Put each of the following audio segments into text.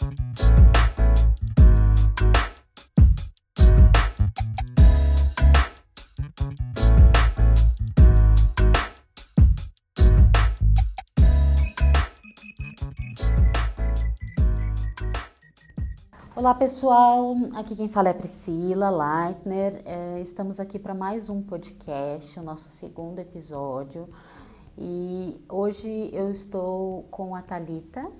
Olá pessoal, aqui quem fala é Priscila Leitner. É, estamos aqui para mais um podcast, o nosso segundo episódio. E hoje eu estou com a Talita,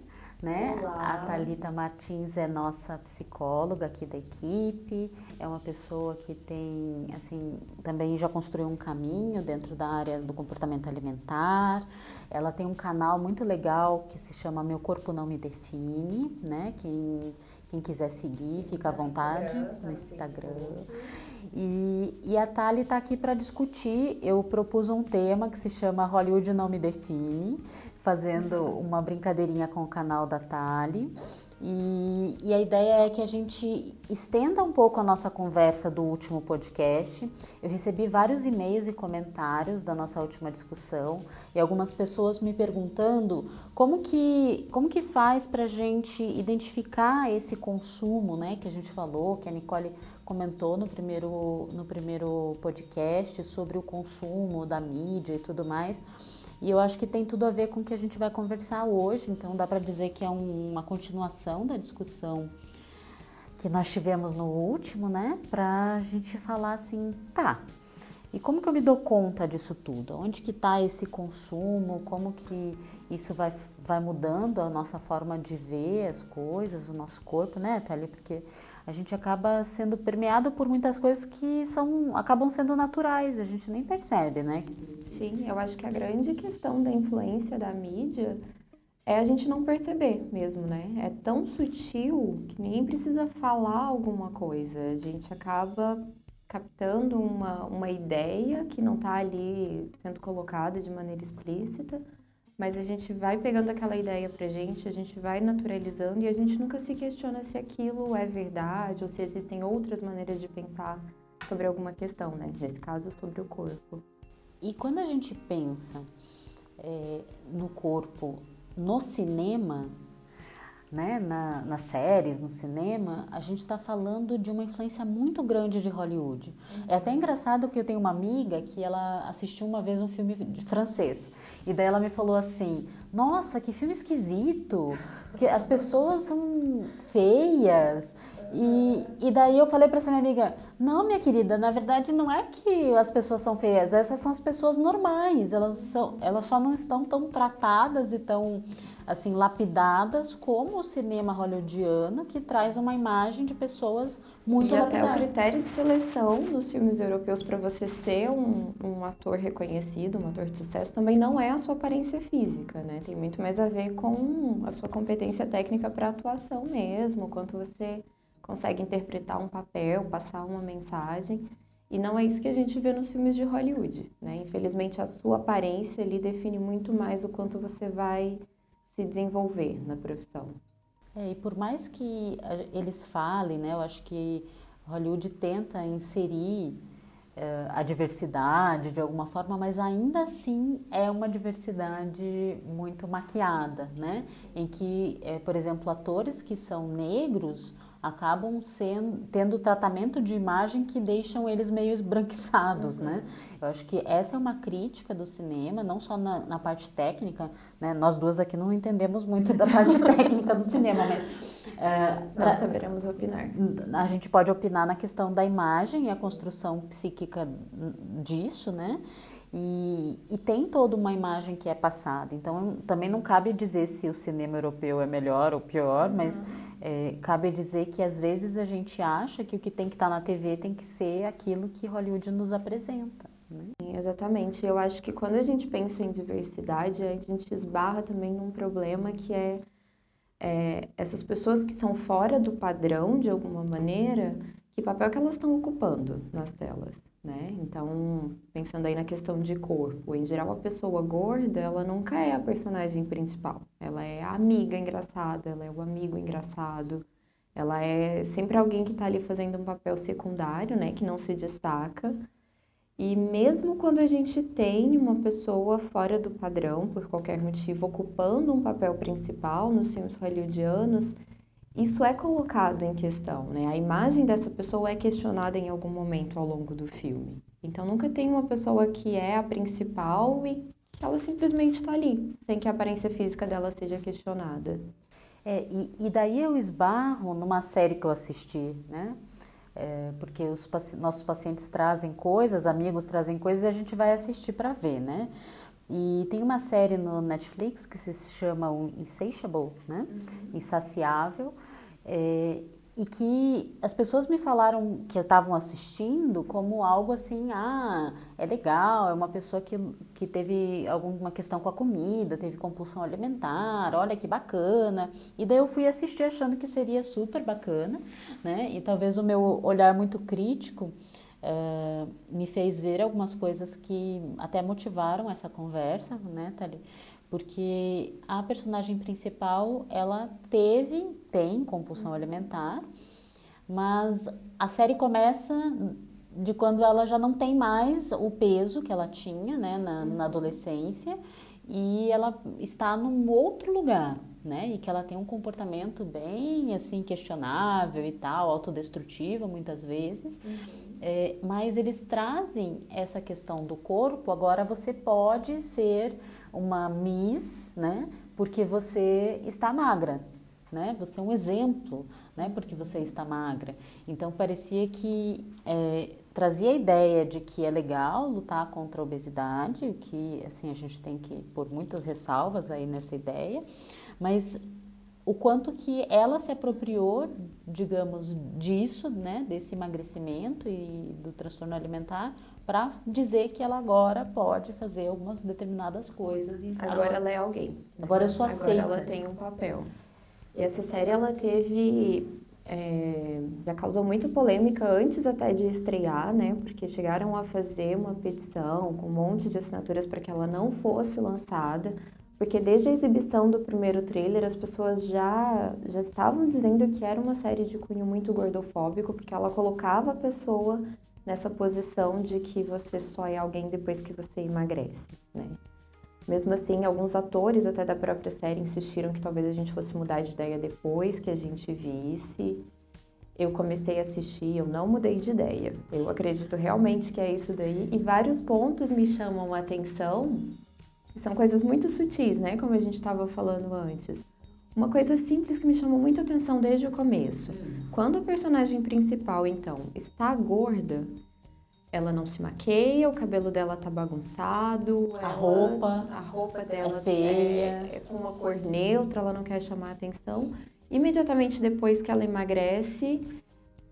né? Olá. A Talita Martins é nossa psicóloga aqui da equipe. É uma pessoa que tem, assim, também já construiu um caminho dentro da área do comportamento alimentar. Ela tem um canal muito legal que se chama Meu Corpo Não Me Define, né? Quem quem quiser seguir, fica à vontade no Instagram. Facebook. E, e a Thali está aqui para discutir. Eu propus um tema que se chama Hollywood Não Me Define, fazendo uma brincadeirinha com o canal da Thali. E, e, a ideia é que a gente estenda um pouco a nossa conversa do último podcast. Eu recebi vários e-mails e comentários da nossa última discussão e algumas pessoas me perguntando como que, como que faz para a gente identificar esse consumo, né, que a gente falou, que a Nicole comentou no primeiro, no primeiro podcast sobre o consumo da mídia e tudo mais. E eu acho que tem tudo a ver com o que a gente vai conversar hoje, então dá para dizer que é um, uma continuação da discussão que nós tivemos no último, né? Para a gente falar assim, tá, e como que eu me dou conta disso tudo? Onde que está esse consumo? Como que isso vai, vai mudando a nossa forma de ver as coisas, o nosso corpo, né, Thalia? Porque a gente acaba sendo permeado por muitas coisas que são acabam sendo naturais, a gente nem percebe, né? Sim, eu acho que a grande questão da influência da mídia é a gente não perceber mesmo, né? É tão sutil que ninguém precisa falar alguma coisa. A gente acaba captando uma, uma ideia que não está ali sendo colocada de maneira explícita, mas a gente vai pegando aquela ideia pra gente, a gente vai naturalizando e a gente nunca se questiona se aquilo é verdade ou se existem outras maneiras de pensar sobre alguma questão, né? Nesse caso, sobre o corpo. E quando a gente pensa é, no corpo no cinema, né, na, nas séries, no cinema, a gente está falando de uma influência muito grande de Hollywood. É até engraçado que eu tenho uma amiga que ela assistiu uma vez um filme francês e daí ela me falou assim: Nossa, que filme esquisito! Que as pessoas são feias. E, e daí eu falei para essa minha amiga: Não, minha querida, na verdade não é que as pessoas são feias, essas são as pessoas normais. Elas, são, elas só não estão tão tratadas e tão assim lapidadas como o cinema hollywoodiano que traz uma imagem de pessoas muito e até o critério de seleção nos filmes europeus para você ser um, um ator reconhecido, um ator de sucesso, também não é a sua aparência física, né? Tem muito mais a ver com a sua competência técnica para atuação mesmo, quanto você consegue interpretar um papel, passar uma mensagem. E não é isso que a gente vê nos filmes de Hollywood, né? Infelizmente a sua aparência ali define muito mais o quanto você vai se desenvolver na profissão. É, e por mais que eles falem, né, eu acho que Hollywood tenta inserir é, a diversidade de alguma forma, mas ainda assim é uma diversidade muito maquiada, né? Em que, é, por exemplo, atores que são negros acabam sendo, tendo tratamento de imagem que deixam eles meio esbranquiçados, uhum. né? Eu acho que essa é uma crítica do cinema, não só na, na parte técnica, né? Nós duas aqui não entendemos muito da parte técnica do cinema, mas... É, Nós saberemos opinar. A gente pode opinar na questão da imagem e a construção psíquica disso, né? E, e, tem toda uma imagem que é passada. Então, também não cabe dizer se o cinema europeu é melhor ou pior, mas uhum. É, cabe dizer que às vezes a gente acha que o que tem que estar tá na TV tem que ser aquilo que Hollywood nos apresenta. Né? Sim, exatamente. Eu acho que quando a gente pensa em diversidade, a gente esbarra também num problema que é, é essas pessoas que são fora do padrão, de alguma maneira, que papel que elas estão ocupando nas telas né? Então, pensando aí na questão de corpo, em geral a pessoa gorda, ela nunca é a personagem principal. Ela é a amiga engraçada, ela é o amigo engraçado. Ela é sempre alguém que está ali fazendo um papel secundário, né, que não se destaca. E mesmo quando a gente tem uma pessoa fora do padrão, por qualquer motivo, ocupando um papel principal nos filmes hollywoodianos, isso é colocado em questão, né? A imagem dessa pessoa é questionada em algum momento ao longo do filme. Então nunca tem uma pessoa que é a principal e ela simplesmente está ali, sem que a aparência física dela seja questionada. É, e, e, daí eu esbarro numa série que eu assisti, né? É, porque os nossos pacientes trazem coisas, amigos trazem coisas e a gente vai assistir para ver, né? E tem uma série no Netflix que se chama o Insatiable, né? Uhum. Insaciável. É, e que as pessoas me falaram que estavam assistindo como algo assim, ah, é legal, é uma pessoa que, que teve alguma questão com a comida, teve compulsão alimentar, olha que bacana. E daí eu fui assistir achando que seria super bacana, né? E talvez o meu olhar muito crítico uh, me fez ver algumas coisas que até motivaram essa conversa, né, Thali? Porque a personagem principal, ela teve, tem compulsão alimentar, mas a série começa de quando ela já não tem mais o peso que ela tinha, né, na, na adolescência, e ela está num outro lugar, né? E que ela tem um comportamento bem assim questionável e tal, autodestrutivo muitas vezes. Uhum. É, mas eles trazem essa questão do corpo. Agora você pode ser uma Miss, né? Porque você está magra, né? Você é um exemplo, né? Porque você está magra. Então parecia que é, trazia a ideia de que é legal lutar contra a obesidade, que assim a gente tem que pôr muitas ressalvas aí nessa ideia, mas o quanto que ela se apropriou, digamos, disso, né, desse emagrecimento e do transtorno alimentar, para dizer que ela agora pode fazer algumas determinadas coisas. agora ela é alguém. Agora eu sou aceita. Agora ela tem um papel. E essa série ela teve é, já causou muita polêmica antes até de estrear, né? Porque chegaram a fazer uma petição com um monte de assinaturas para que ela não fosse lançada porque desde a exibição do primeiro trailer as pessoas já, já estavam dizendo que era uma série de cunho muito gordofóbico, porque ela colocava a pessoa nessa posição de que você só é alguém depois que você emagrece, né? Mesmo assim, alguns atores até da própria série insistiram que talvez a gente fosse mudar de ideia depois que a gente visse. Eu comecei a assistir, eu não mudei de ideia. Eu acredito realmente que é isso daí. E vários pontos me chamam a atenção são coisas muito sutis, né? Como a gente estava falando antes. Uma coisa simples que me chamou muito atenção desde o começo. Quando a personagem principal, então, está gorda, ela não se maqueia, o cabelo dela tá bagunçado, a ela, roupa, a roupa dela é feia, é, é com uma cor neutra, ela não quer chamar atenção. Imediatamente depois que ela emagrece,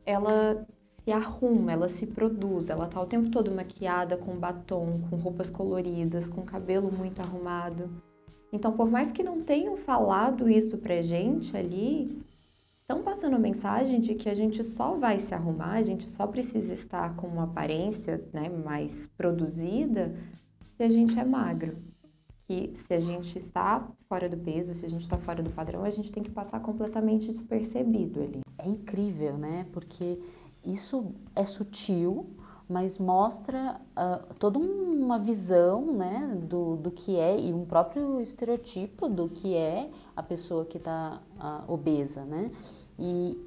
ela se arruma, ela se produz, ela tá o tempo todo maquiada com batom, com roupas coloridas, com cabelo muito arrumado. Então, por mais que não tenham falado isso pra gente ali, estão passando a mensagem de que a gente só vai se arrumar, a gente só precisa estar com uma aparência né, mais produzida se a gente é magro. Que se a gente está fora do peso, se a gente está fora do padrão, a gente tem que passar completamente despercebido ali. É incrível, né? Porque isso é sutil, mas mostra uh, toda uma visão né, do, do que é e um próprio estereotipo do que é a pessoa que está uh, obesa, né? E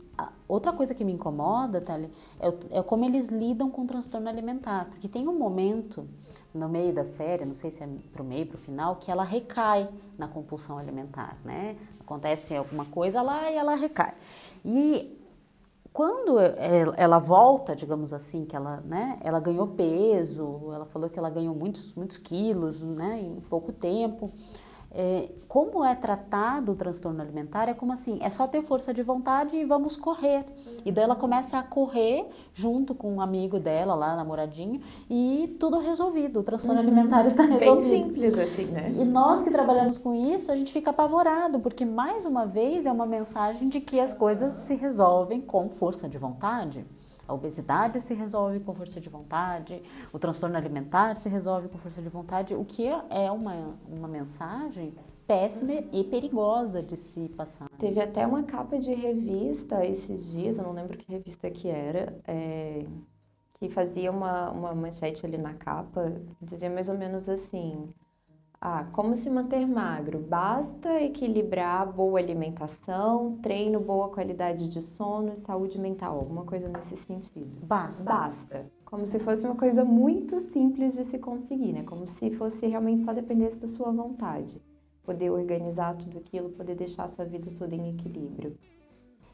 outra coisa que me incomoda, Thali, é, é, como eles lidam com o transtorno alimentar, porque tem um momento no meio da série, não sei se é pro meio, pro final, que ela recai na compulsão alimentar, né? Acontece alguma coisa lá e ela recai. E quando ela volta, digamos assim, que ela, né, ela ganhou peso, ela falou que ela ganhou muitos, muitos quilos, né, em pouco tempo. É, como é tratado o transtorno alimentar é como assim, é só ter força de vontade e vamos correr. E daí ela começa a correr junto com um amigo dela lá, namoradinho, e tudo resolvido. O transtorno uhum. alimentar está resolvido. Bem simples assim, né? E nós que trabalhamos com isso, a gente fica apavorado, porque mais uma vez é uma mensagem de que as coisas se resolvem com força de vontade. A obesidade se resolve com força de vontade, o transtorno alimentar se resolve com força de vontade, o que é uma, uma mensagem péssima e perigosa de se passar. Teve até uma capa de revista esses dias, eu não lembro que revista que era, é, que fazia uma, uma manchete ali na capa, dizia mais ou menos assim: ah, como se manter magro? Basta equilibrar boa alimentação, treino, boa qualidade de sono e saúde mental, alguma coisa nesse sentido. Basta. Basta. Como se fosse uma coisa muito simples de se conseguir, né? Como se fosse realmente só dependesse da sua vontade. Poder organizar tudo aquilo, poder deixar a sua vida toda em equilíbrio.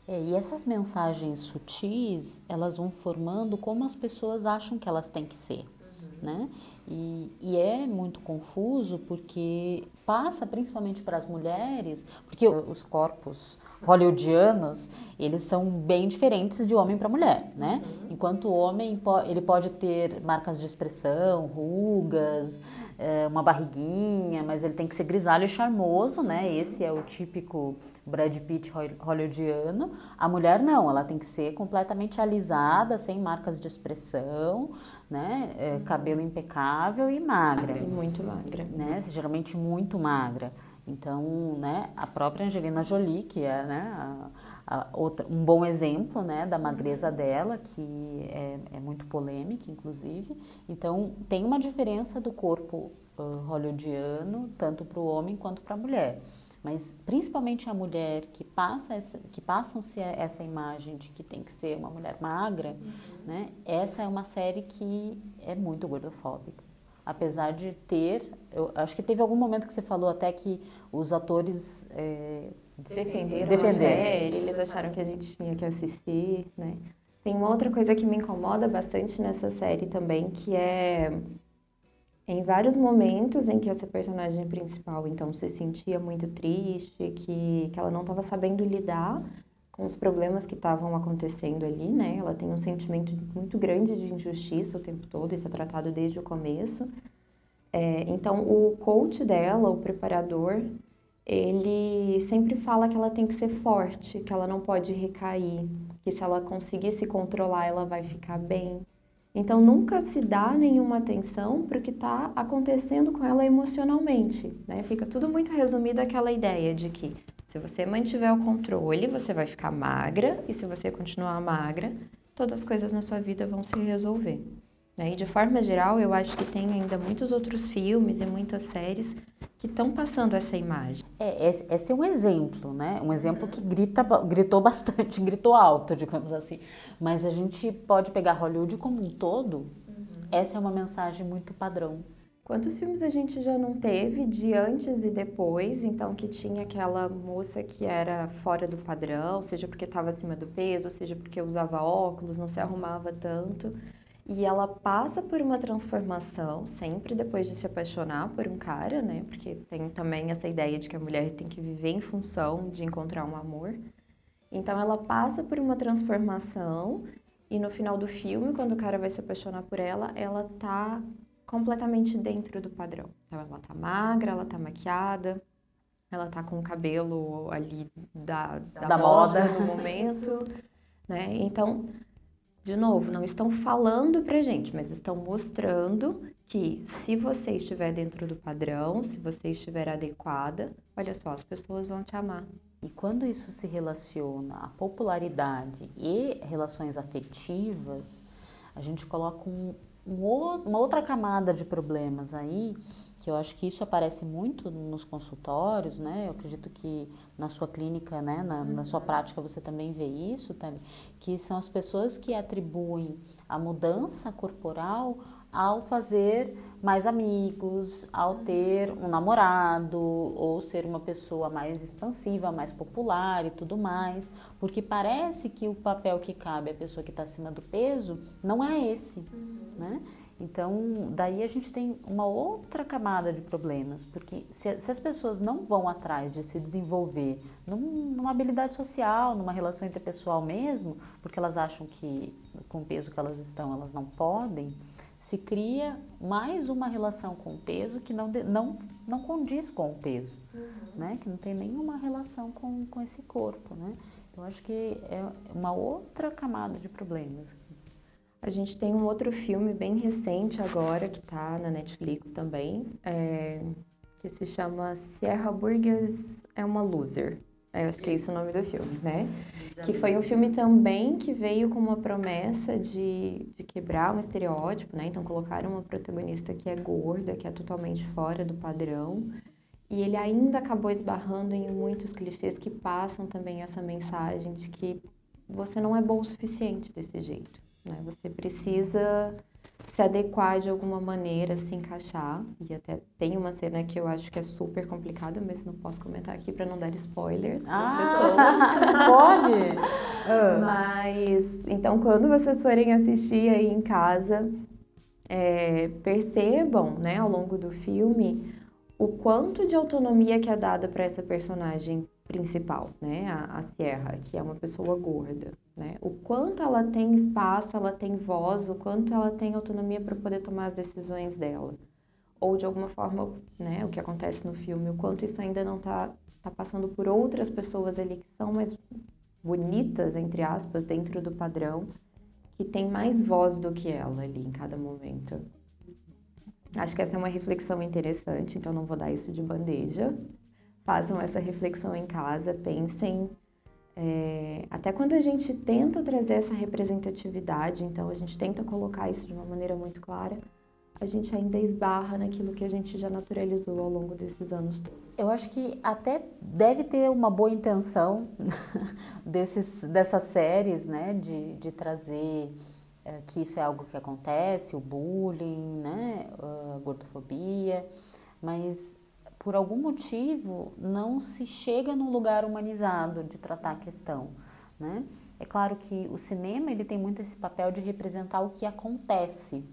É, e essas mensagens sutis, elas vão formando como as pessoas acham que elas têm que ser, uhum. né? E, e, é muito confuso porque passa principalmente para as mulheres, porque os corpos hollywoodianos, eles são bem diferentes de homem para mulher, né? Uhum. Enquanto o homem ele pode ter marcas de expressão, rugas, é, uma barriguinha, mas ele tem que ser grisalho e charmoso, né? Esse é o típico Brad Pitt hollywoodiano. A mulher não, ela tem que ser completamente alisada, sem marcas de expressão, né? É, cabelo impecável e magra. E muito magra. Né? Geralmente muito magra. Então, né, a própria Angelina Jolie, que é né, a, a outra, um bom exemplo né, da magreza dela, que é, é muito polêmica, inclusive. Então, tem uma diferença do corpo uh, hollywoodiano, tanto para o homem quanto para a mulher. Mas principalmente a mulher que passa essa, que passam-se essa imagem de que tem que ser uma mulher magra, uhum. né? Essa é uma série que é muito gordofóbica apesar de ter, eu acho que teve algum momento que você falou até que os atores é, defenderam, defenderam. eles acharam que a gente tinha que assistir, né? Tem uma outra coisa que me incomoda bastante nessa série também, que é em vários momentos em que essa personagem principal então se sentia muito triste, que, que ela não estava sabendo lidar com os problemas que estavam acontecendo ali, né? Ela tem um sentimento muito grande de injustiça o tempo todo, isso é tratado desde o começo. É, então, o coach dela, o preparador, ele sempre fala que ela tem que ser forte, que ela não pode recair, que se ela conseguir se controlar, ela vai ficar bem. Então, nunca se dá nenhuma atenção para o que está acontecendo com ela emocionalmente, né? Fica tudo muito resumido aquela ideia de que se você mantiver o controle, você vai ficar magra, e se você continuar magra, todas as coisas na sua vida vão se resolver. Né? E de forma geral, eu acho que tem ainda muitos outros filmes e muitas séries que estão passando essa imagem. É, esse é um exemplo, né? Um exemplo que grita, gritou bastante, gritou alto, digamos assim. Mas a gente pode pegar Hollywood como um todo. Uhum. Essa é uma mensagem muito padrão Quantos filmes a gente já não teve de antes e depois? Então, que tinha aquela moça que era fora do padrão, seja porque estava acima do peso, seja porque usava óculos, não se arrumava tanto. E ela passa por uma transformação, sempre depois de se apaixonar por um cara, né? Porque tem também essa ideia de que a mulher tem que viver em função de encontrar um amor. Então, ela passa por uma transformação e no final do filme, quando o cara vai se apaixonar por ela, ela tá completamente dentro do padrão. Então, ela tá magra, ela tá maquiada, ela tá com o cabelo ali da, da, da moda, moda no momento, né? Então, de novo, não estão falando pra gente, mas estão mostrando que se você estiver dentro do padrão, se você estiver adequada, olha só, as pessoas vão te amar. E quando isso se relaciona à popularidade e relações afetivas, a gente coloca um, uma outra camada de problemas aí, que eu acho que isso aparece muito nos consultórios, né? Eu acredito que na sua clínica, né, na, na sua prática você também vê isso, Thalie, que são as pessoas que atribuem a mudança corporal ao fazer mais amigos, ao ter um namorado ou ser uma pessoa mais expansiva, mais popular e tudo mais, porque parece que o papel que cabe à pessoa que está acima do peso não é esse, uhum. né? Então, daí a gente tem uma outra camada de problemas, porque se, se as pessoas não vão atrás de se desenvolver num, numa habilidade social, numa relação interpessoal mesmo, porque elas acham que com o peso que elas estão elas não podem, se cria mais uma relação com o peso que não, não, não condiz com o peso, uhum. né? que não tem nenhuma relação com, com esse corpo. Né? Então, acho que é uma outra camada de problemas. A gente tem um outro filme bem recente agora, que está na Netflix também, é, que se chama Sierra Burgess é uma Loser. É, eu acho que é isso o nome do filme, né? Que foi um filme também que veio com uma promessa de, de quebrar um estereótipo, né? Então colocaram uma protagonista que é gorda, que é totalmente fora do padrão. E ele ainda acabou esbarrando em muitos clichês que passam também essa mensagem de que você não é bom o suficiente desse jeito, né? Você precisa se adequar de alguma maneira, se encaixar. E até tem uma cena que eu acho que é super complicada, mas não posso comentar aqui para não dar spoilers ah, Pode! Ah. Mas, então, quando vocês forem assistir aí em casa, é, percebam, né, ao longo do filme, o quanto de autonomia que é dada para essa personagem principal, né, a, a Sierra, que é uma pessoa gorda né? O quanto ela tem espaço, ela tem voz, o quanto ela tem autonomia para poder tomar as decisões dela. Ou de alguma forma, né, o que acontece no filme, o quanto isso ainda não está tá passando por outras pessoas ali que são mais bonitas, entre aspas, dentro do padrão, que tem mais voz do que ela ali em cada momento. Acho que essa é uma reflexão interessante, então não vou dar isso de bandeja. Façam essa reflexão em casa, pensem é, até quando a gente tenta trazer essa representatividade, então a gente tenta colocar isso de uma maneira muito clara, a gente ainda esbarra naquilo que a gente já naturalizou ao longo desses anos todos. Eu acho que até deve ter uma boa intenção desses, dessas séries, né, de, de trazer é, que isso é algo que acontece, o bullying, né, a gordofobia, mas por algum motivo, não se chega num lugar humanizado de tratar a questão. Né? É claro que o cinema ele tem muito esse papel de representar o que acontece,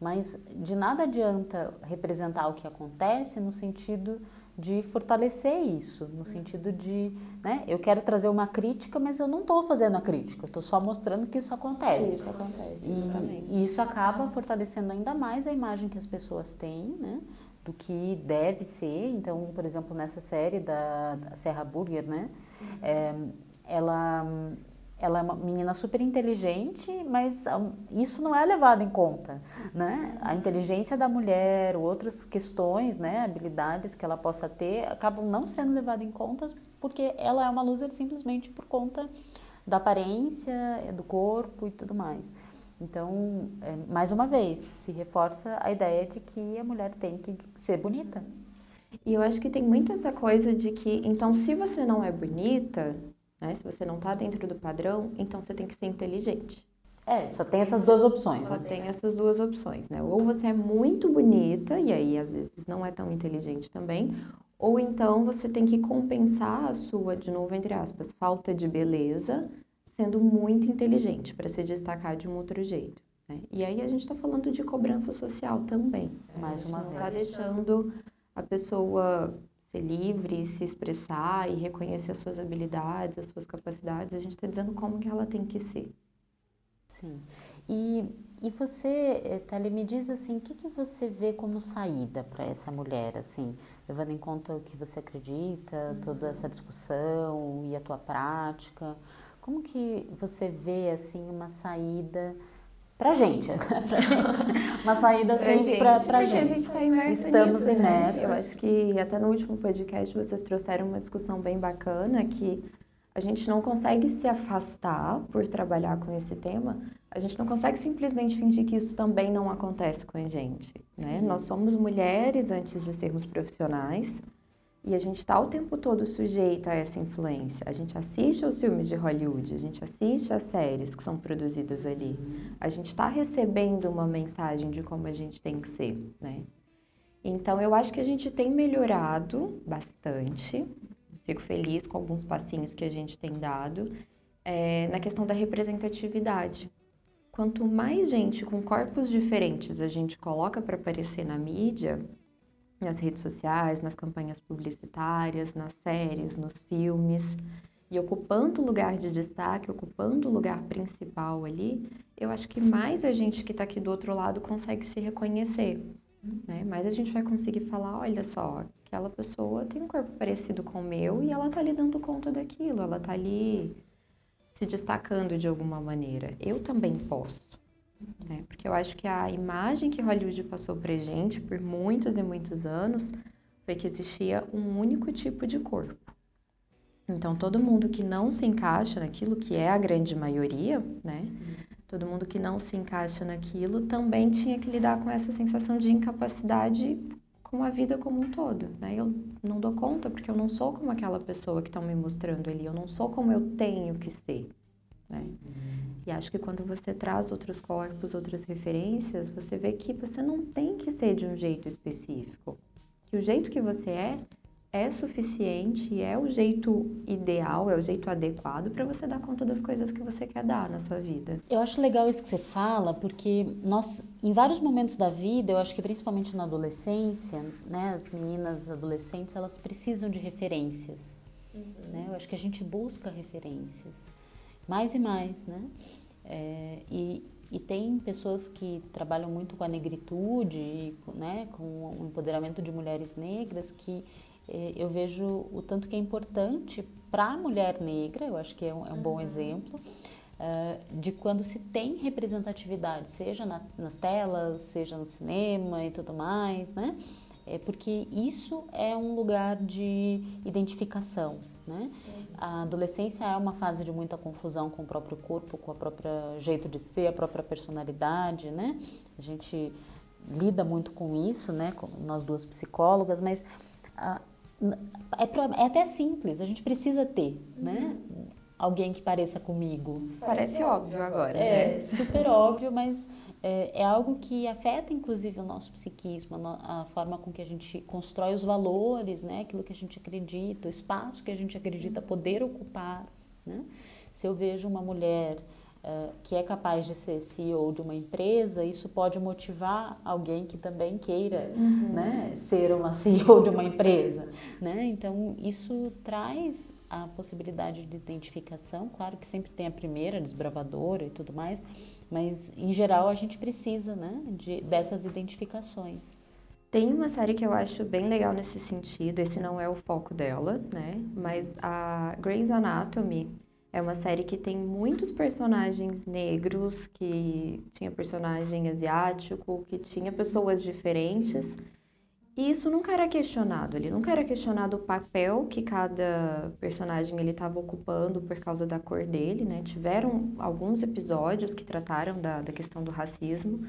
mas de nada adianta representar o que acontece no sentido de fortalecer isso, no sentido de, né, eu quero trazer uma crítica, mas eu não estou fazendo a crítica, eu estou só mostrando que isso acontece. Isso acontece, e, e, isso acaba fortalecendo ainda mais a imagem que as pessoas têm, né, do que deve ser. Então, por exemplo, nessa série da, da Serra Burger, né? Uhum. É, ela, ela é uma menina super inteligente, mas isso não é levado em conta, né? A inteligência da mulher, outras questões, né? Habilidades que ela possa ter, acabam não sendo levadas em conta porque ela é uma loser simplesmente por conta da aparência, do corpo e tudo mais. Então, é, mais uma vez, se reforça a ideia de que a mulher tem que ser bonita. E eu acho que tem muito essa coisa de que, então, se você não é bonita, né, se você não está dentro do padrão, então você tem que ser inteligente. É, só tem essas duas opções. Só né? tem essas duas opções, né? Ou você é muito bonita, e aí às vezes não é tão inteligente também, ou então você tem que compensar a sua, de novo, entre aspas, falta de beleza sendo muito inteligente para se destacar de um outro jeito. Né? E aí a gente está falando de cobrança social também. Mais uma vez. Está deixando a pessoa ser livre, se expressar e reconhecer as suas habilidades, as suas capacidades. A gente está dizendo como que ela tem que ser. Sim. E, e você, eh, Thalia, me diz assim, o que, que você vê como saída para essa mulher, assim, levando em conta o que você acredita, toda essa discussão e a tua prática? Como que você vê assim uma saída pra gente, pra gente. uma saída assim pra, pra gente. gente. a gente está imersa Estamos nisso, imersos. Né? Eu acho que até no último podcast vocês trouxeram uma discussão bem bacana que a gente não consegue se afastar por trabalhar com esse tema, a gente não consegue simplesmente fingir que isso também não acontece com a gente, né? Nós somos mulheres antes de sermos profissionais. E a gente está o tempo todo sujeita a essa influência. A gente assiste aos filmes de Hollywood, a gente assiste às séries que são produzidas ali. A gente está recebendo uma mensagem de como a gente tem que ser, né? Então, eu acho que a gente tem melhorado bastante. Fico feliz com alguns passinhos que a gente tem dado é, na questão da representatividade. Quanto mais gente com corpos diferentes a gente coloca para aparecer na mídia, nas redes sociais, nas campanhas publicitárias, nas séries, nos filmes, e ocupando o lugar de destaque, ocupando o lugar principal ali, eu acho que mais a gente que está aqui do outro lado consegue se reconhecer, né? Mais a gente vai conseguir falar, olha só, aquela pessoa tem um corpo parecido com o meu e ela está ali dando conta daquilo, ela está ali se destacando de alguma maneira. Eu também posso. Né? Porque eu acho que a imagem que Hollywood passou pra gente por muitos e muitos anos foi que existia um único tipo de corpo. Então, todo mundo que não se encaixa naquilo, que é a grande maioria, né? Sim. Todo mundo que não se encaixa naquilo também tinha que lidar com essa sensação de incapacidade com a vida como um todo, né? Eu não dou conta porque eu não sou como aquela pessoa que estão me mostrando ali, eu não sou como eu tenho que ser, né? E acho que quando você traz outros corpos, outras referências, você vê que você não tem que ser de um jeito específico. Que o jeito que você é é suficiente e é o jeito ideal, é o jeito adequado para você dar conta das coisas que você quer dar na sua vida. Eu acho legal isso que você fala, porque nós, em vários momentos da vida, eu acho que principalmente na adolescência, né, as meninas adolescentes, elas precisam de referências. Uhum. Né? Eu acho que a gente busca referências, mais e mais, né? É, e, e tem pessoas que trabalham muito com a negritude, né, com o empoderamento de mulheres negras, que é, eu vejo o tanto que é importante para a mulher negra, eu acho que é um, é um bom uhum. exemplo, uh, de quando se tem representatividade, seja na, nas telas, seja no cinema e tudo mais, né? É porque isso é um lugar de identificação, né? Uhum. A adolescência é uma fase de muita confusão com o próprio corpo, com o próprio jeito de ser, a própria personalidade, né? A gente lida muito com isso, né? Nós duas psicólogas, mas uh, é, é até simples, a gente precisa ter, né? Alguém que pareça comigo. Parece óbvio agora, é, né? super óbvio, mas é, é, algo que afeta inclusive o nosso psiquismo, a, forma com que a gente constrói os valores, né? Aquilo que a gente acredita, o espaço que a gente acredita poder ocupar, né? Se eu vejo uma mulher uh, que é capaz de ser CEO de uma empresa, isso pode motivar alguém que também queira uhum. né, ser uma CEO de uma empresa. Né? Então, isso traz a possibilidade de identificação. Claro que sempre tem a primeira, desbravadora e tudo mais, mas em geral a gente precisa né, de, dessas identificações. Tem uma série que eu acho bem legal nesse sentido, esse não é o foco dela, né? Mas a Grey's Anatomy, é uma série que tem muitos personagens negros, que tinha personagem asiático, que tinha pessoas diferentes. E isso nunca era questionado. Ele nunca era questionado o papel que cada personagem ele estava ocupando por causa da cor dele, né? Tiveram alguns episódios que trataram da, da questão do racismo,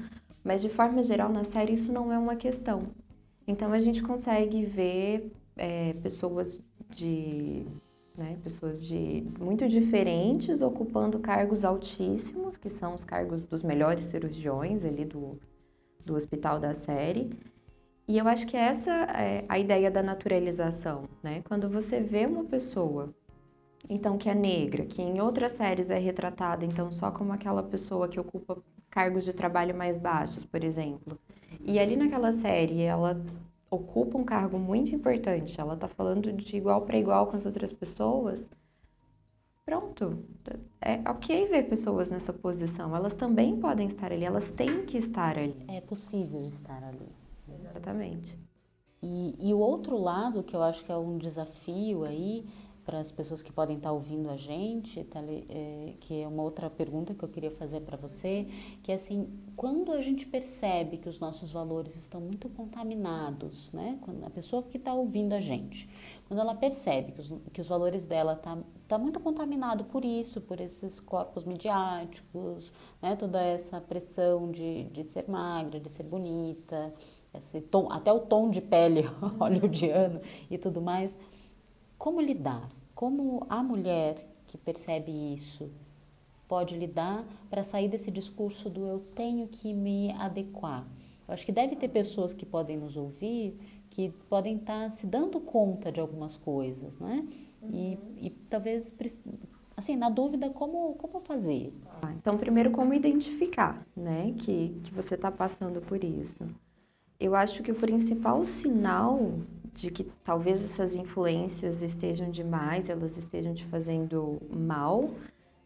mas de forma geral na série isso não é uma questão. Então a gente consegue ver é, pessoas de né? Pessoas de muito diferentes ocupando cargos altíssimos, que são os cargos dos melhores cirurgiões ali do, do hospital da série. E eu acho que essa é a ideia da naturalização, né? Quando você vê uma pessoa, então que é negra, que em outras séries é retratada então só como aquela pessoa que ocupa cargos de trabalho mais baixos, por exemplo. E ali naquela série ela ocupa um cargo muito importante, ela está falando de igual para igual com as outras pessoas, pronto. É ok ver pessoas nessa posição, elas também podem estar ali, elas têm que estar ali. É possível estar ali. Exatamente. E, e o outro lado, que eu acho que é um desafio aí, para as pessoas que podem estar ouvindo a gente, é, que é uma outra pergunta que eu queria fazer para você, que é assim, quando a gente percebe que os nossos valores estão muito contaminados, né? Quando a pessoa que está ouvindo a gente, quando ela percebe que os, que os valores dela tá, tá muito contaminado por isso, por esses corpos midiáticos, né? Toda essa pressão de, de ser magra, de ser bonita, esse tom, até o tom de pele hollywoodiano e tudo mais como lidar? Como a mulher que percebe isso pode lidar para sair desse discurso do eu tenho que me adequar? Eu acho que deve ter pessoas que podem nos ouvir que podem estar tá se dando conta de algumas coisas, né? Uhum. E, e talvez, assim, na dúvida, como, como fazer? Ah, então, primeiro, como identificar, né, que, que você está passando por isso. Eu acho que o principal sinal de que talvez essas influências estejam demais, elas estejam te fazendo mal,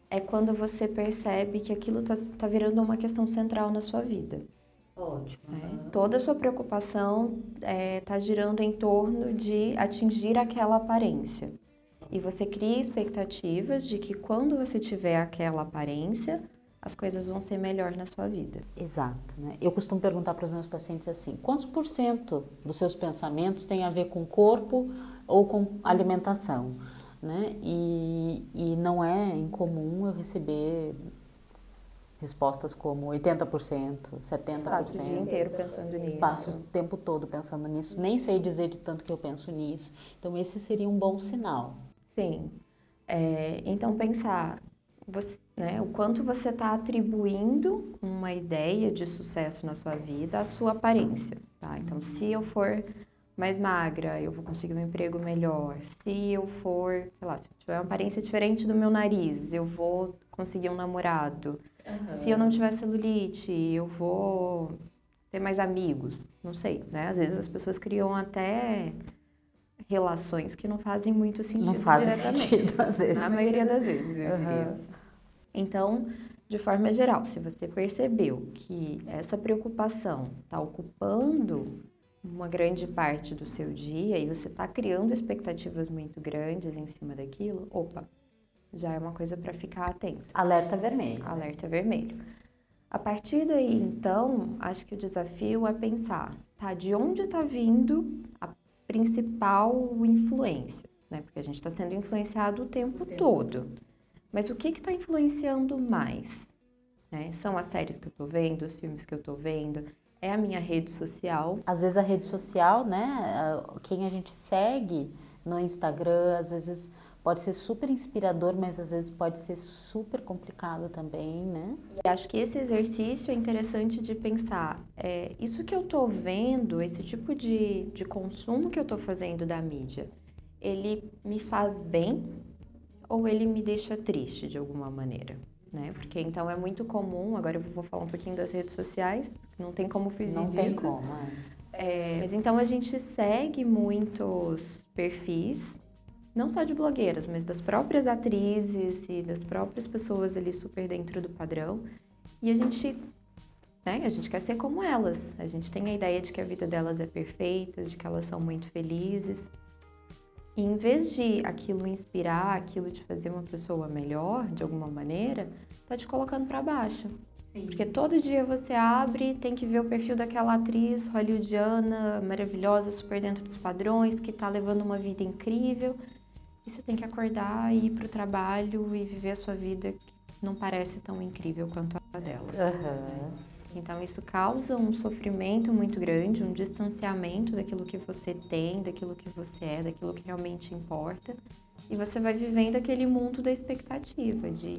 é quando você percebe que aquilo está tá virando uma questão central na sua vida. Ótimo. É, toda a sua preocupação está é, girando em torno de atingir aquela aparência. E você cria expectativas de que quando você tiver aquela aparência, as coisas vão ser melhor na sua vida. Exato. Né? Eu costumo perguntar para os meus pacientes assim: quantos por cento dos seus pensamentos tem a ver com corpo ou com alimentação? né? E, e não é incomum eu receber respostas como 80%, 70%. Passo o dia inteiro pensando nisso. Passo o tempo todo pensando nisso. Nem sei dizer de tanto que eu penso nisso. Então, esse seria um bom sinal. Sim. É, então, pensar você, né, o quanto você está atribuindo uma ideia de sucesso na sua vida à sua aparência. Tá? Então, se eu for mais magra, eu vou conseguir um emprego melhor. Se eu for, sei lá, se eu tiver uma aparência diferente do meu nariz, eu vou conseguir um namorado. Uhum. Se eu não tiver celulite, eu vou ter mais amigos. Não sei, né? Às vezes as pessoas criam até relações que não fazem muito sentido. Não faz sentido, às vezes. Na maioria das vezes, eu uhum. diria. Então, de forma geral, se você percebeu que essa preocupação está ocupando uma grande parte do seu dia e você está criando expectativas muito grandes em cima daquilo, opa, já é uma coisa para ficar atento. Alerta vermelho. Alerta vermelho. A partir daí, então, acho que o desafio é pensar, tá, de onde está vindo a principal influência, né? Porque a gente está sendo influenciado o tempo todo. Mas o que está influenciando mais? Né? São as séries que eu estou vendo, os filmes que eu estou vendo, é a minha rede social. Às vezes a rede social, né? Quem a gente segue no Instagram, às vezes pode ser super inspirador, mas às vezes pode ser super complicado também, né? E acho que esse exercício é interessante de pensar, é, isso que eu estou vendo, esse tipo de, de consumo que eu estou fazendo da mídia, ele me faz bem ou ele me deixa triste de alguma maneira? né? Porque então é muito comum, agora eu vou falar um pouquinho das redes sociais, não tem como fugir não tem como, é. é. Mas então a gente segue muitos perfis, não só de blogueiras, mas das próprias atrizes e das próprias pessoas ali super dentro do padrão. E a gente, né, a gente quer ser como elas. A gente tem a ideia de que a vida delas é perfeita, de que elas são muito felizes. E em vez de aquilo inspirar, aquilo de fazer uma pessoa melhor, de alguma maneira, tá te colocando para baixo. Sim. Porque todo dia você abre, tem que ver o perfil daquela atriz hollywoodiana, maravilhosa, super dentro dos padrões, que tá levando uma vida incrível. E você tem que acordar e ir pro trabalho e viver a sua vida que não parece tão incrível quanto a dela. Uhum. Então, isso causa um sofrimento muito grande, um distanciamento daquilo que você tem, daquilo que você é, daquilo que realmente importa. E você vai vivendo aquele mundo da expectativa, de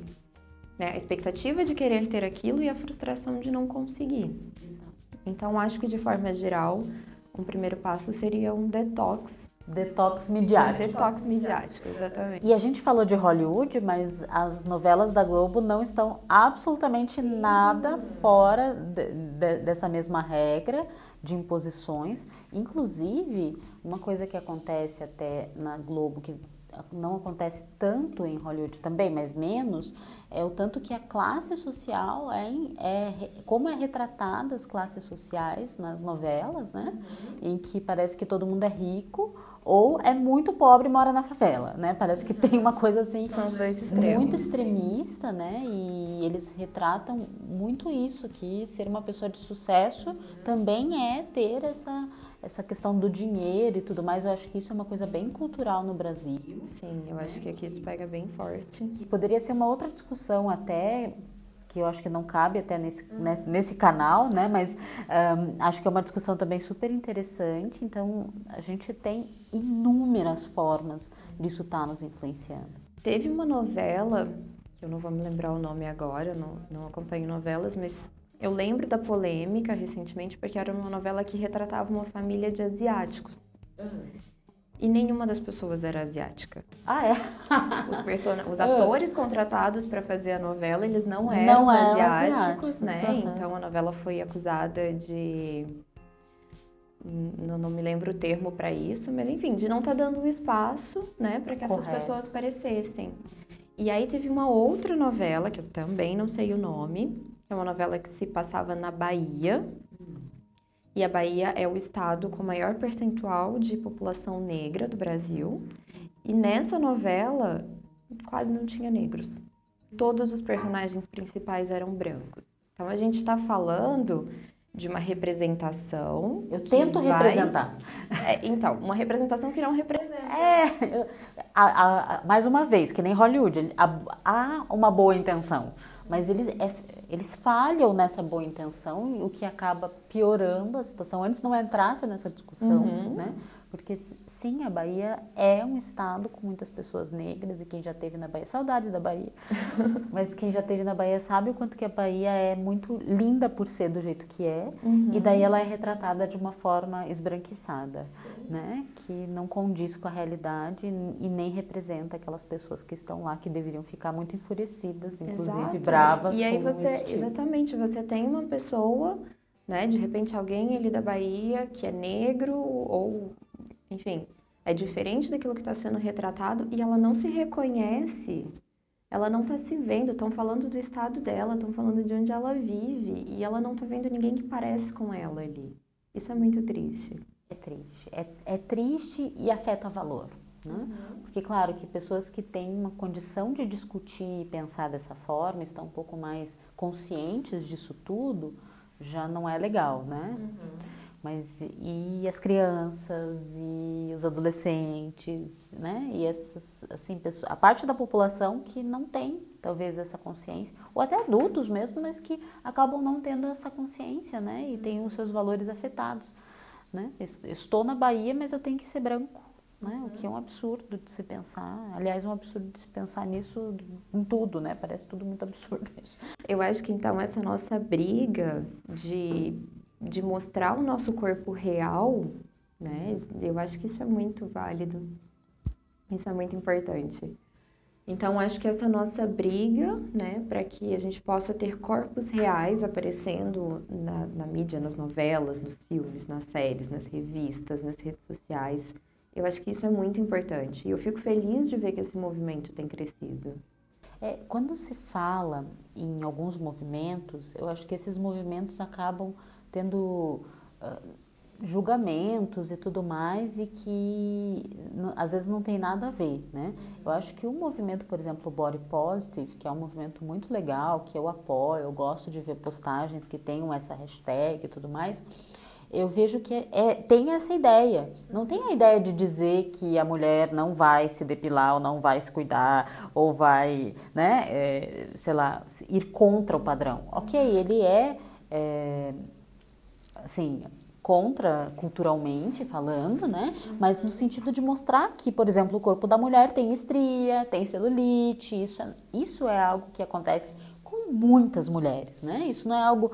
né, a expectativa de querer ter aquilo e a frustração de não conseguir. Então, acho que de forma geral, um primeiro passo seria um detox Detox midiático. Detox midiático, exatamente. E a gente falou de Hollywood, mas as novelas da Globo não estão absolutamente Sim. nada fora de, de, dessa mesma regra de imposições. Inclusive, uma coisa que acontece até na Globo, que não acontece tanto em Hollywood também, mas menos, é o tanto que a classe social é, é como é retratada as classes sociais nas novelas, né? Uhum. Em que parece que todo mundo é rico ou é muito pobre e mora na favela, né? Parece que tem uma coisa assim muito extremista, né? E eles retratam muito isso que ser uma pessoa de sucesso também é ter essa essa questão do dinheiro e tudo mais. Eu acho que isso é uma coisa bem cultural no Brasil. Sim, eu acho que aqui isso pega bem forte. Poderia ser uma outra discussão até que eu acho que não cabe até nesse, nesse, nesse, canal, né? Mas um, acho que é uma discussão também super interessante. Então, a gente tem inúmeras formas disso estar tá nos influenciando. Teve uma novela, que eu não vou me lembrar o nome agora, não, não acompanho novelas, mas eu lembro da polêmica recentemente, porque era uma novela que retratava uma família de asiáticos. Uhum. E nenhuma das pessoas era asiática. Ah, é? Os, person... Os atores contratados para fazer a novela, eles não eram, não eram asiáticos, asiáticos, né? Uhum. Então a novela foi acusada de. Não, não me lembro o termo para isso, mas enfim, de não estar tá dando espaço, né, para que essas Correto. pessoas aparecessem. E aí teve uma outra novela, que eu também não sei o nome, que é uma novela que se passava na Bahia, e a Bahia é o estado com maior percentual de população negra do Brasil. E nessa novela quase não tinha negros. Todos os personagens principais eram brancos. Então a gente está falando de uma representação. Eu tento vai... representar. É, então, uma representação que não representa. É, a, a, mais uma vez, que nem Hollywood, há uma boa intenção, mas eles, é, eles falham nessa boa intenção, o que acaba piorando a situação. Antes não entrasse nessa discussão, uhum. né? Porque sim, a Bahia é um estado com muitas pessoas negras e quem já teve na Bahia, saudades da Bahia, mas quem já teve na Bahia sabe o quanto que a Bahia é muito linda por ser do jeito que é uhum. e daí ela é retratada de uma forma esbranquiçada, sim. né? Que não condiz com a realidade e nem representa aquelas pessoas que estão lá que deveriam ficar muito enfurecidas, inclusive Exato. bravas. E aí você, exatamente, você tem uma pessoa né? De repente alguém ali da Bahia que é negro ou enfim, é diferente daquilo que está sendo retratado e ela não se reconhece, ela não está se vendo. Estão falando do estado dela, estão falando de onde ela vive e ela não está vendo ninguém que parece com ela ali. Isso é muito triste. É triste. É, é triste e afeta valor. Né? Uhum. Porque, claro, que pessoas que têm uma condição de discutir e pensar dessa forma, estão um pouco mais conscientes disso tudo, já não é legal, né? Uhum. Mas e as crianças e os adolescentes, né? E essas assim, pessoas, a parte da população que não tem talvez essa consciência, ou até adultos mesmo, mas que acabam não tendo essa consciência, né? E têm os seus valores afetados, né? Estou na Bahia, mas eu tenho que ser branco, né? O que é um absurdo de se pensar. Aliás, um absurdo de se pensar nisso em tudo, né? Parece tudo muito absurdo. Eu acho que então essa nossa briga de de mostrar o nosso corpo real, né? Eu acho que isso é muito válido. Isso é muito importante. Então, acho que essa nossa briga, né, para que a gente possa ter corpos reais aparecendo na, na, mídia, nas novelas, nos filmes, nas séries, nas revistas, nas redes sociais, eu acho que isso é muito importante. E eu fico feliz de ver que esse movimento tem crescido. É, quando se fala em alguns movimentos, eu acho que esses movimentos acabam tendo uh, julgamentos e tudo mais e que às vezes não tem nada a ver, né? Eu acho que o movimento, por exemplo, Body Positive, que é um movimento muito legal, que eu apoio, eu gosto de ver postagens que tenham essa hashtag e tudo mais, eu vejo que é, é, tem essa ideia. Não tem a ideia de dizer que a mulher não vai se depilar ou não vai se cuidar ou vai, né, é, sei lá, ir contra o padrão. Ok, ele é, é assim, contra culturalmente falando, né? Mas no sentido de mostrar que, por exemplo, o corpo da mulher tem estria, tem celulite, isso é, isso é algo que acontece com muitas mulheres, né? Isso não é algo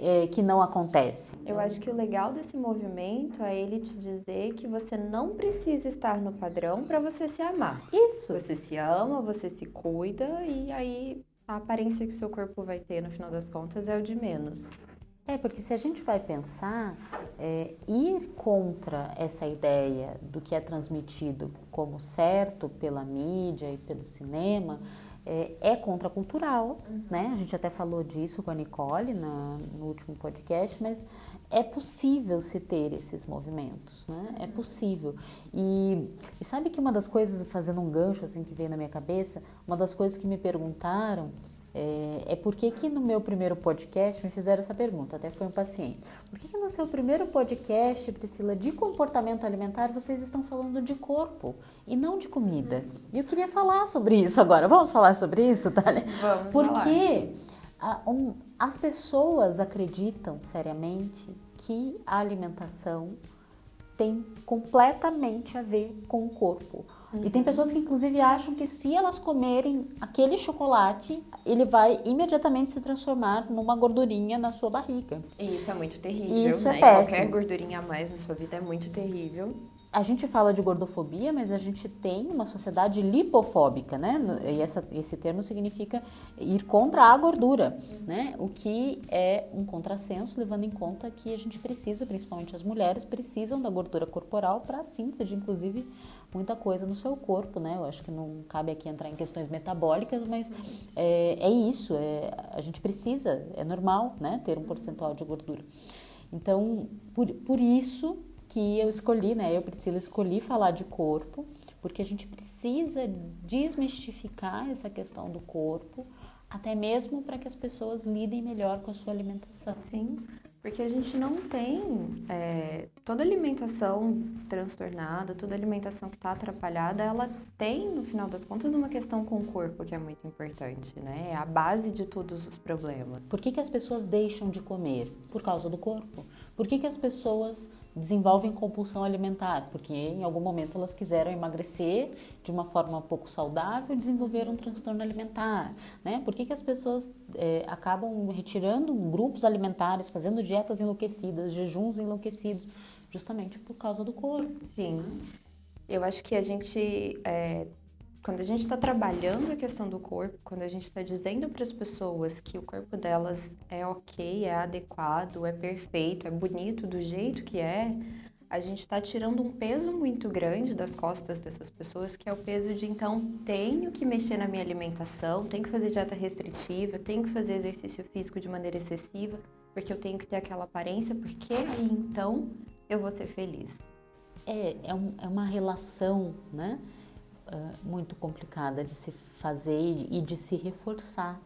é, que não acontece. Eu acho que o legal desse movimento é ele te dizer que você não precisa estar no padrão para você se amar. Isso. Você se ama, você se cuida e aí a aparência que o seu corpo vai ter no final das contas é o de menos. É, porque se a gente vai pensar, é, ir contra essa ideia do que é transmitido como certo pela mídia e pelo cinema é, é contracultural, uhum. né? A gente até falou disso com a Nicole na, no último podcast, mas é possível se ter esses movimentos, né? É possível. E, e sabe que uma das coisas, fazendo um gancho assim que veio na minha cabeça, uma das coisas que me perguntaram é, é porque que no meu primeiro podcast me fizeram essa pergunta, até foi um paciente. Por que, que no seu primeiro podcast, Priscila, de comportamento alimentar, vocês estão falando de corpo e não de comida? E eu queria falar sobre isso agora. Vamos falar sobre isso, Thalia? Vamos Porque a, um, as pessoas acreditam seriamente que a alimentação tem completamente a ver com o corpo. Uhum. E tem pessoas que inclusive acham que se elas comerem aquele chocolate, ele vai imediatamente se transformar numa gordurinha na sua barriga. E isso é muito terrível, isso né? É péssimo. Qualquer gordurinha a mais na sua vida é muito terrível a gente fala de gordofobia, mas a gente tem uma sociedade lipofóbica, né? E essa, esse termo significa ir contra a gordura, né? O que é um contrassenso, levando em conta que a gente precisa, principalmente as mulheres, precisam da gordura corporal para a síntese de, inclusive, muita coisa no seu corpo, né? Eu acho que não cabe aqui entrar em questões metabólicas, mas é, é isso, é, a gente precisa, é normal, né? Ter um percentual de gordura. Então, por, por isso que eu escolhi, né? Eu, Priscila, escolhi falar de corpo, porque a gente precisa desmistificar essa questão do corpo, até mesmo para que as pessoas lidem melhor com a sua alimentação. Sim. Porque a gente não tem é, toda alimentação transtornada, toda alimentação que está atrapalhada, ela tem, no final das contas, uma questão com o corpo que é muito importante, né? É a base de todos os problemas. Por que, que as pessoas deixam de comer? Por causa do corpo. Por que, que as pessoas desenvolvem compulsão alimentar, porque em algum momento elas quiseram emagrecer de uma forma pouco saudável e desenvolveram um transtorno alimentar, né? Por que, que as pessoas é, acabam retirando grupos alimentares, fazendo dietas enlouquecidas, jejuns enlouquecidos, justamente por causa do corpo? Sim, eu acho que a gente é, quando a gente está trabalhando a questão do corpo, quando a gente está dizendo para as pessoas que o corpo delas é ok, é adequado, é perfeito, é bonito do jeito que é, a gente está tirando um peso muito grande das costas dessas pessoas, que é o peso de então tenho que mexer na minha alimentação, tenho que fazer dieta restritiva, tenho que fazer exercício físico de maneira excessiva, porque eu tenho que ter aquela aparência, porque aí então eu vou ser feliz. É, é, um, é uma relação, né? Muito complicada de se fazer e de se reforçar,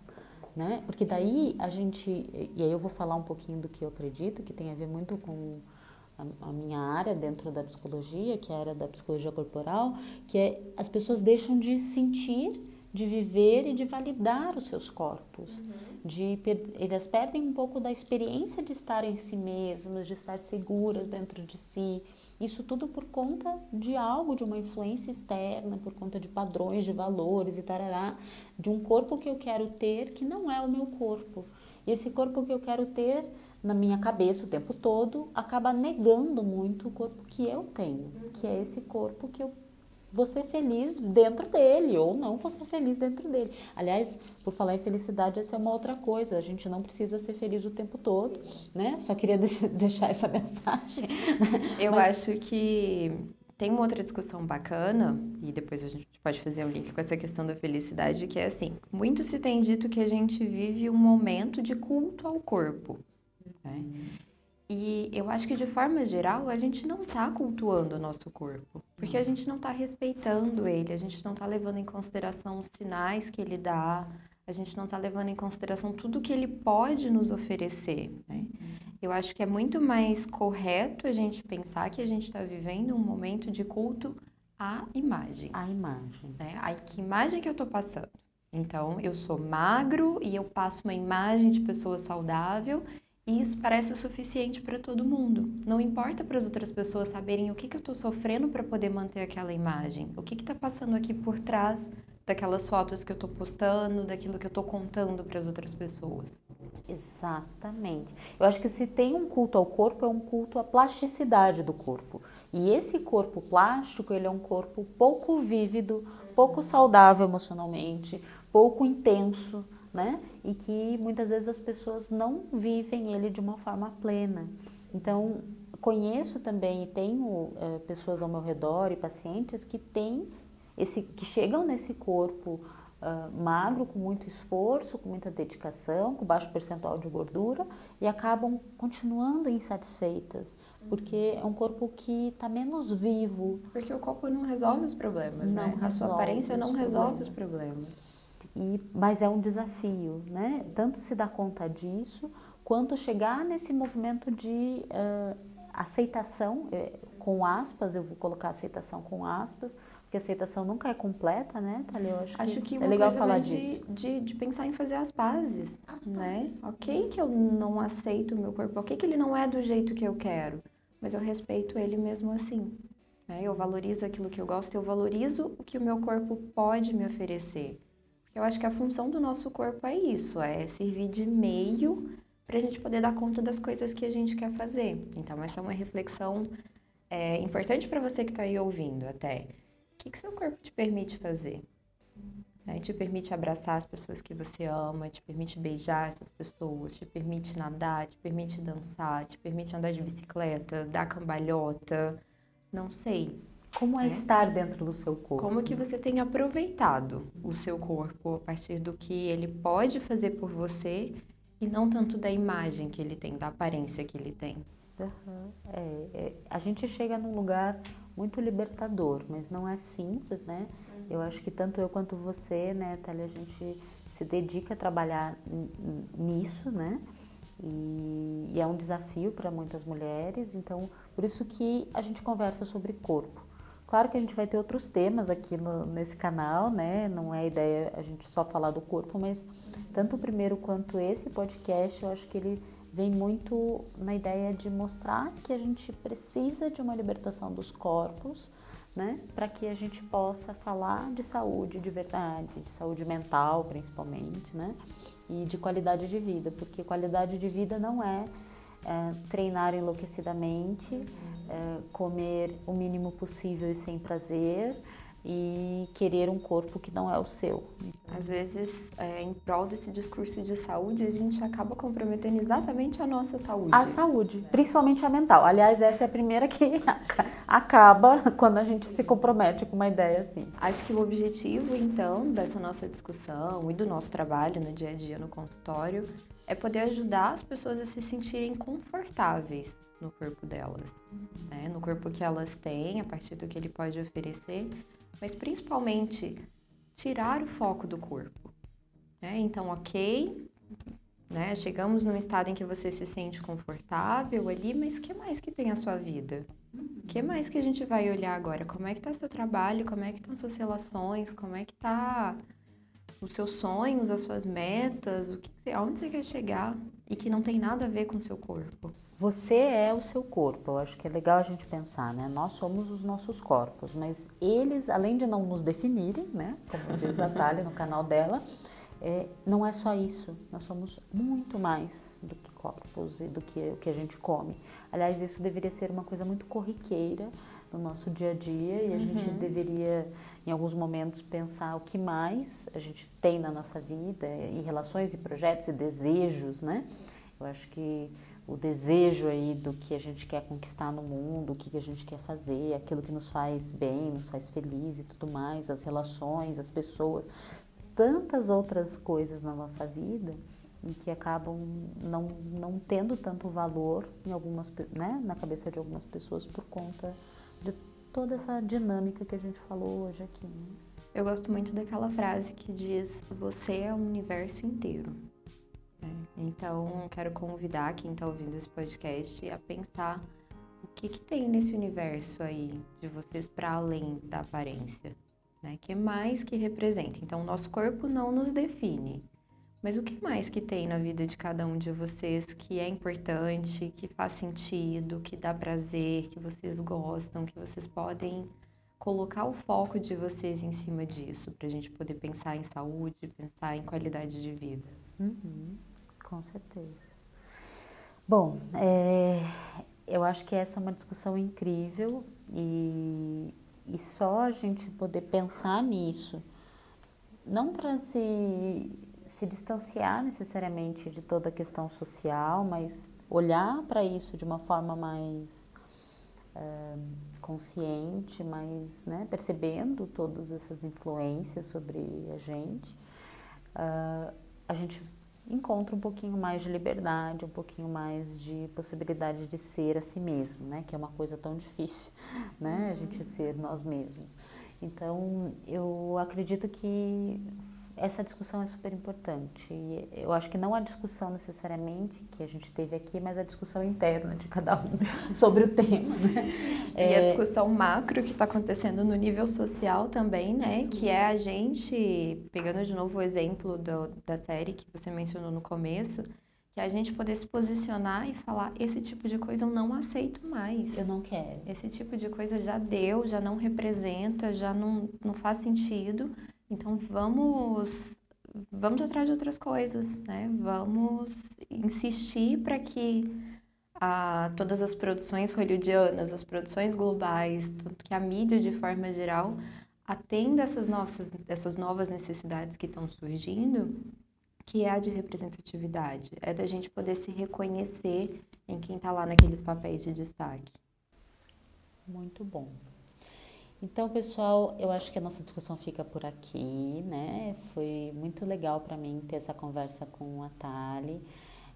né? Porque daí a gente, e aí eu vou falar um pouquinho do que eu acredito, que tem a ver muito com a, a minha área dentro da psicologia, que é a área da psicologia corporal, que é as pessoas deixam de sentir, de viver e de validar os seus corpos. Uhum de elas perdem um pouco da experiência de estar em si mesmas, de estar seguras dentro de si. Isso tudo por conta de algo, de uma influência externa, por conta de padrões, de valores e tarará, de um corpo que eu quero ter que não é o meu corpo. E esse corpo que eu quero ter na minha cabeça o tempo todo acaba negando muito o corpo que eu tenho, que é esse corpo que eu você feliz dentro dele ou não você feliz dentro dele. Aliás, por falar em felicidade, essa é uma outra coisa. A gente não precisa ser feliz o tempo todo, né? Só queria deixar essa mensagem. Eu Mas... acho que tem uma outra discussão bacana, e depois a gente pode fazer um link com essa questão da felicidade, que é assim: muito se tem dito que a gente vive um momento de culto ao corpo. Né? E eu acho que de forma geral a gente não está cultuando o nosso corpo, porque a gente não está respeitando ele, a gente não está levando em consideração os sinais que ele dá, a gente não está levando em consideração tudo que ele pode nos oferecer. Né? Eu acho que é muito mais correto a gente pensar que a gente está vivendo um momento de culto à imagem. A imagem. Né? A que imagem que eu estou passando. Então, eu sou magro e eu passo uma imagem de pessoa saudável e isso parece o suficiente para todo mundo. Não importa para as outras pessoas saberem o que, que eu estou sofrendo para poder manter aquela imagem. O que está passando aqui por trás daquelas fotos que eu estou postando, daquilo que eu estou contando para as outras pessoas. Exatamente. Eu acho que se tem um culto ao corpo, é um culto à plasticidade do corpo. E esse corpo plástico, ele é um corpo pouco vívido, pouco saudável emocionalmente, pouco intenso né? E que muitas vezes as pessoas não vivem ele de uma forma plena. Então, conheço também e tenho é, pessoas ao meu redor e pacientes que têm esse, que chegam nesse corpo uh, magro, com muito esforço, com muita dedicação, com baixo percentual de gordura e acabam continuando insatisfeitas. Porque é um corpo que está menos vivo. Porque o corpo não resolve os problemas, não né? A sua aparência não resolve os problemas. E, mas é um desafio, né? Tanto se dar conta disso, quanto chegar nesse movimento de uh, aceitação, eh, com aspas, eu vou colocar aceitação com aspas, porque aceitação nunca é completa, né, Thalia? Eu acho, acho que, que é legal falar disso. De, de, de, pensar em fazer as pazes, as né? Ok que eu não aceito o meu corpo, ok que ele não é do jeito que eu quero, mas eu respeito ele mesmo assim. Né? Eu valorizo aquilo que eu gosto, eu valorizo o que o meu corpo pode me oferecer. Eu acho que a função do nosso corpo é isso, é servir de meio para a gente poder dar conta das coisas que a gente quer fazer. Então, essa é uma reflexão é, importante para você que está aí ouvindo até. O que, que seu corpo te permite fazer? Né? Te permite abraçar as pessoas que você ama, te permite beijar essas pessoas, te permite nadar, te permite dançar, te permite andar de bicicleta, dar cambalhota, não sei. Como é, é estar dentro do seu corpo? Como que você tem aproveitado o seu corpo a partir do que ele pode fazer por você e não tanto da imagem que ele tem, da aparência que ele tem. Uhum. É, é, a gente chega num lugar muito libertador, mas não é simples, né? Uhum. Eu acho que tanto eu quanto você, né, Thalia, a gente se dedica a trabalhar nisso, né? E, e é um desafio para muitas mulheres, então por isso que a gente conversa sobre corpo. Claro que a gente vai ter outros temas aqui no, nesse canal, né? Não é ideia a gente só falar do corpo, mas tanto o primeiro quanto esse podcast, eu acho que ele vem muito na ideia de mostrar que a gente precisa de uma libertação dos corpos, né? Para que a gente possa falar de saúde de verdade, de saúde mental principalmente, né? E de qualidade de vida, porque qualidade de vida não é, é treinar enlouquecidamente, é, comer o mínimo possível e sem prazer e querer um corpo que não é o seu. Às vezes, é, em prol desse discurso de saúde, a gente acaba comprometendo exatamente a nossa saúde. A saúde, principalmente a mental. Aliás, essa é a primeira que acaba quando a gente se compromete com uma ideia assim. Acho que o objetivo, então, dessa nossa discussão e do nosso trabalho no dia a dia no consultório é poder ajudar as pessoas a se sentirem confortáveis no corpo delas, né? no corpo que elas têm, a partir do que ele pode oferecer, mas principalmente tirar o foco do corpo. Né? Então, ok, né? chegamos num estado em que você se sente confortável ali, mas que mais que tem a sua vida? O que mais que a gente vai olhar agora? Como é que está seu trabalho? Como é que estão suas relações? Como é que tá os seus sonhos, as suas metas? O que, aonde você quer chegar? E que não tem nada a ver com o seu corpo. Você é o seu corpo, eu acho que é legal a gente pensar, né? Nós somos os nossos corpos, mas eles, além de não nos definirem, né? Como diz a Thalia no canal dela, é, não é só isso. Nós somos muito mais do que corpos e do que o que a gente come. Aliás, isso deveria ser uma coisa muito corriqueira no nosso dia a dia e a uhum. gente deveria, em alguns momentos, pensar o que mais a gente tem na nossa vida, em relações e projetos e desejos, né? Eu acho que o desejo aí do que a gente quer conquistar no mundo, o que a gente quer fazer, aquilo que nos faz bem, nos faz feliz e tudo mais, as relações, as pessoas, tantas outras coisas na nossa vida em que acabam não, não tendo tanto valor em algumas, né, na cabeça de algumas pessoas por conta toda essa dinâmica que a gente falou hoje aqui. Né? Eu gosto muito daquela frase que diz: Você é o universo inteiro. Então, quero convidar quem está ouvindo esse podcast a pensar o que, que tem nesse universo aí de vocês para além da aparência, né? Que mais que representa? Então, nosso corpo não nos define, mas o que mais que tem na vida de cada um de vocês que é importante, que faz sentido, que dá prazer, que vocês gostam, que vocês podem colocar o foco de vocês em cima disso, para a gente poder pensar em saúde, pensar em qualidade de vida. Uhum. Com certeza. Bom, é, eu acho que essa é uma discussão incrível e, e só a gente poder pensar nisso, não para se, se distanciar necessariamente de toda a questão social, mas olhar para isso de uma forma mais é, consciente, mais né, percebendo todas essas influências sobre a gente, uh, a gente encontra um pouquinho mais de liberdade, um pouquinho mais de possibilidade de ser a si mesmo, né? Que é uma coisa tão difícil, né? A gente ser nós mesmos. Então, eu acredito que essa discussão é super importante. E eu acho que não a discussão necessariamente que a gente teve aqui, mas a discussão interna de cada um sobre o tema. Né? E é... a discussão macro que está acontecendo no nível social também, né? Que é a gente, pegando de novo o exemplo do, da série que você mencionou no começo, que é a gente poder se posicionar e falar: esse tipo de coisa eu não aceito mais. Eu não quero. Esse tipo de coisa já deu, já não representa, já não, não faz sentido então vamos vamos atrás de outras coisas, né? Vamos insistir para que a, todas as produções hollywoodianas, as produções globais, tanto que a mídia de forma geral atenda essas novas, essas novas necessidades que estão surgindo, que é a de representatividade, é da gente poder se reconhecer em quem está lá naqueles papéis de destaque. Muito bom. Então, pessoal, eu acho que a nossa discussão fica por aqui, né? Foi muito legal para mim ter essa conversa com a Tali.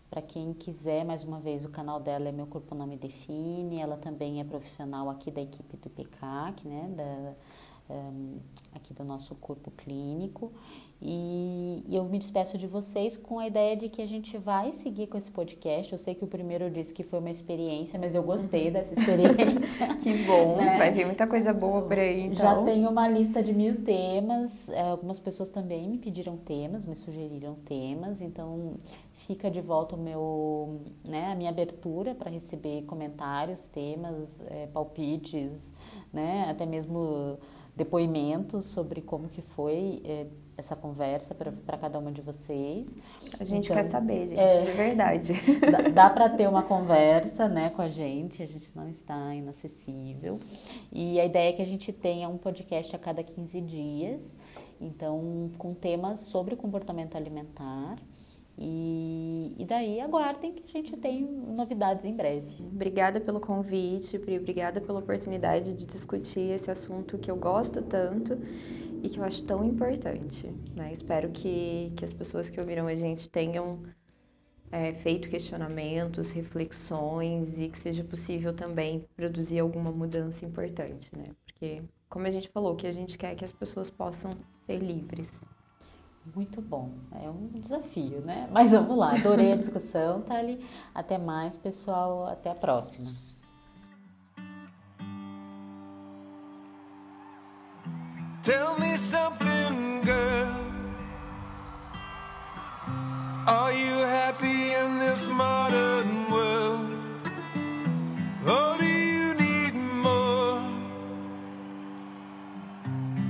Para quem quiser, mais uma vez, o canal dela é Meu Corpo Não Me Define. Ela também é profissional aqui da equipe do PECAC, né? Da, um, aqui do nosso corpo clínico. E, e eu me despeço de vocês com a ideia de que a gente vai seguir com esse podcast. Eu sei que o primeiro eu disse que foi uma experiência, mas eu gostei uhum. dessa experiência. que bom, né? vai vir muita coisa boa por aí. Então. Já tenho uma lista de mil temas. É, algumas pessoas também me pediram temas, me sugeriram temas. Então fica de volta o meu, né, a minha abertura para receber comentários, temas, é, palpites, né, até mesmo depoimentos sobre como que foi é, essa conversa para cada uma de vocês. A gente então, quer saber, gente, é, de verdade. Dá, dá para ter uma conversa, né, com a gente. A gente não está inacessível. E a ideia é que a gente tenha um podcast a cada 15 dias. Então, com temas sobre comportamento alimentar. E, e, daí aguardem que a gente tem novidades em breve. Obrigada pelo convite, Pri. Obrigada pela oportunidade de discutir esse assunto que eu gosto tanto e que eu acho tão importante. Né? Espero que, que as pessoas que ouviram a gente tenham é, feito questionamentos, reflexões e que seja possível também produzir alguma mudança importante, né? Porque, como a gente falou, que a gente quer é que as pessoas possam ser livres. Muito bom, é um desafio, né? Mas vamos lá, adorei a discussão, Thali. Até mais, pessoal, até a próxima. Tell me something, girl. Are you happy in this modern world? Or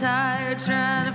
Tired trying to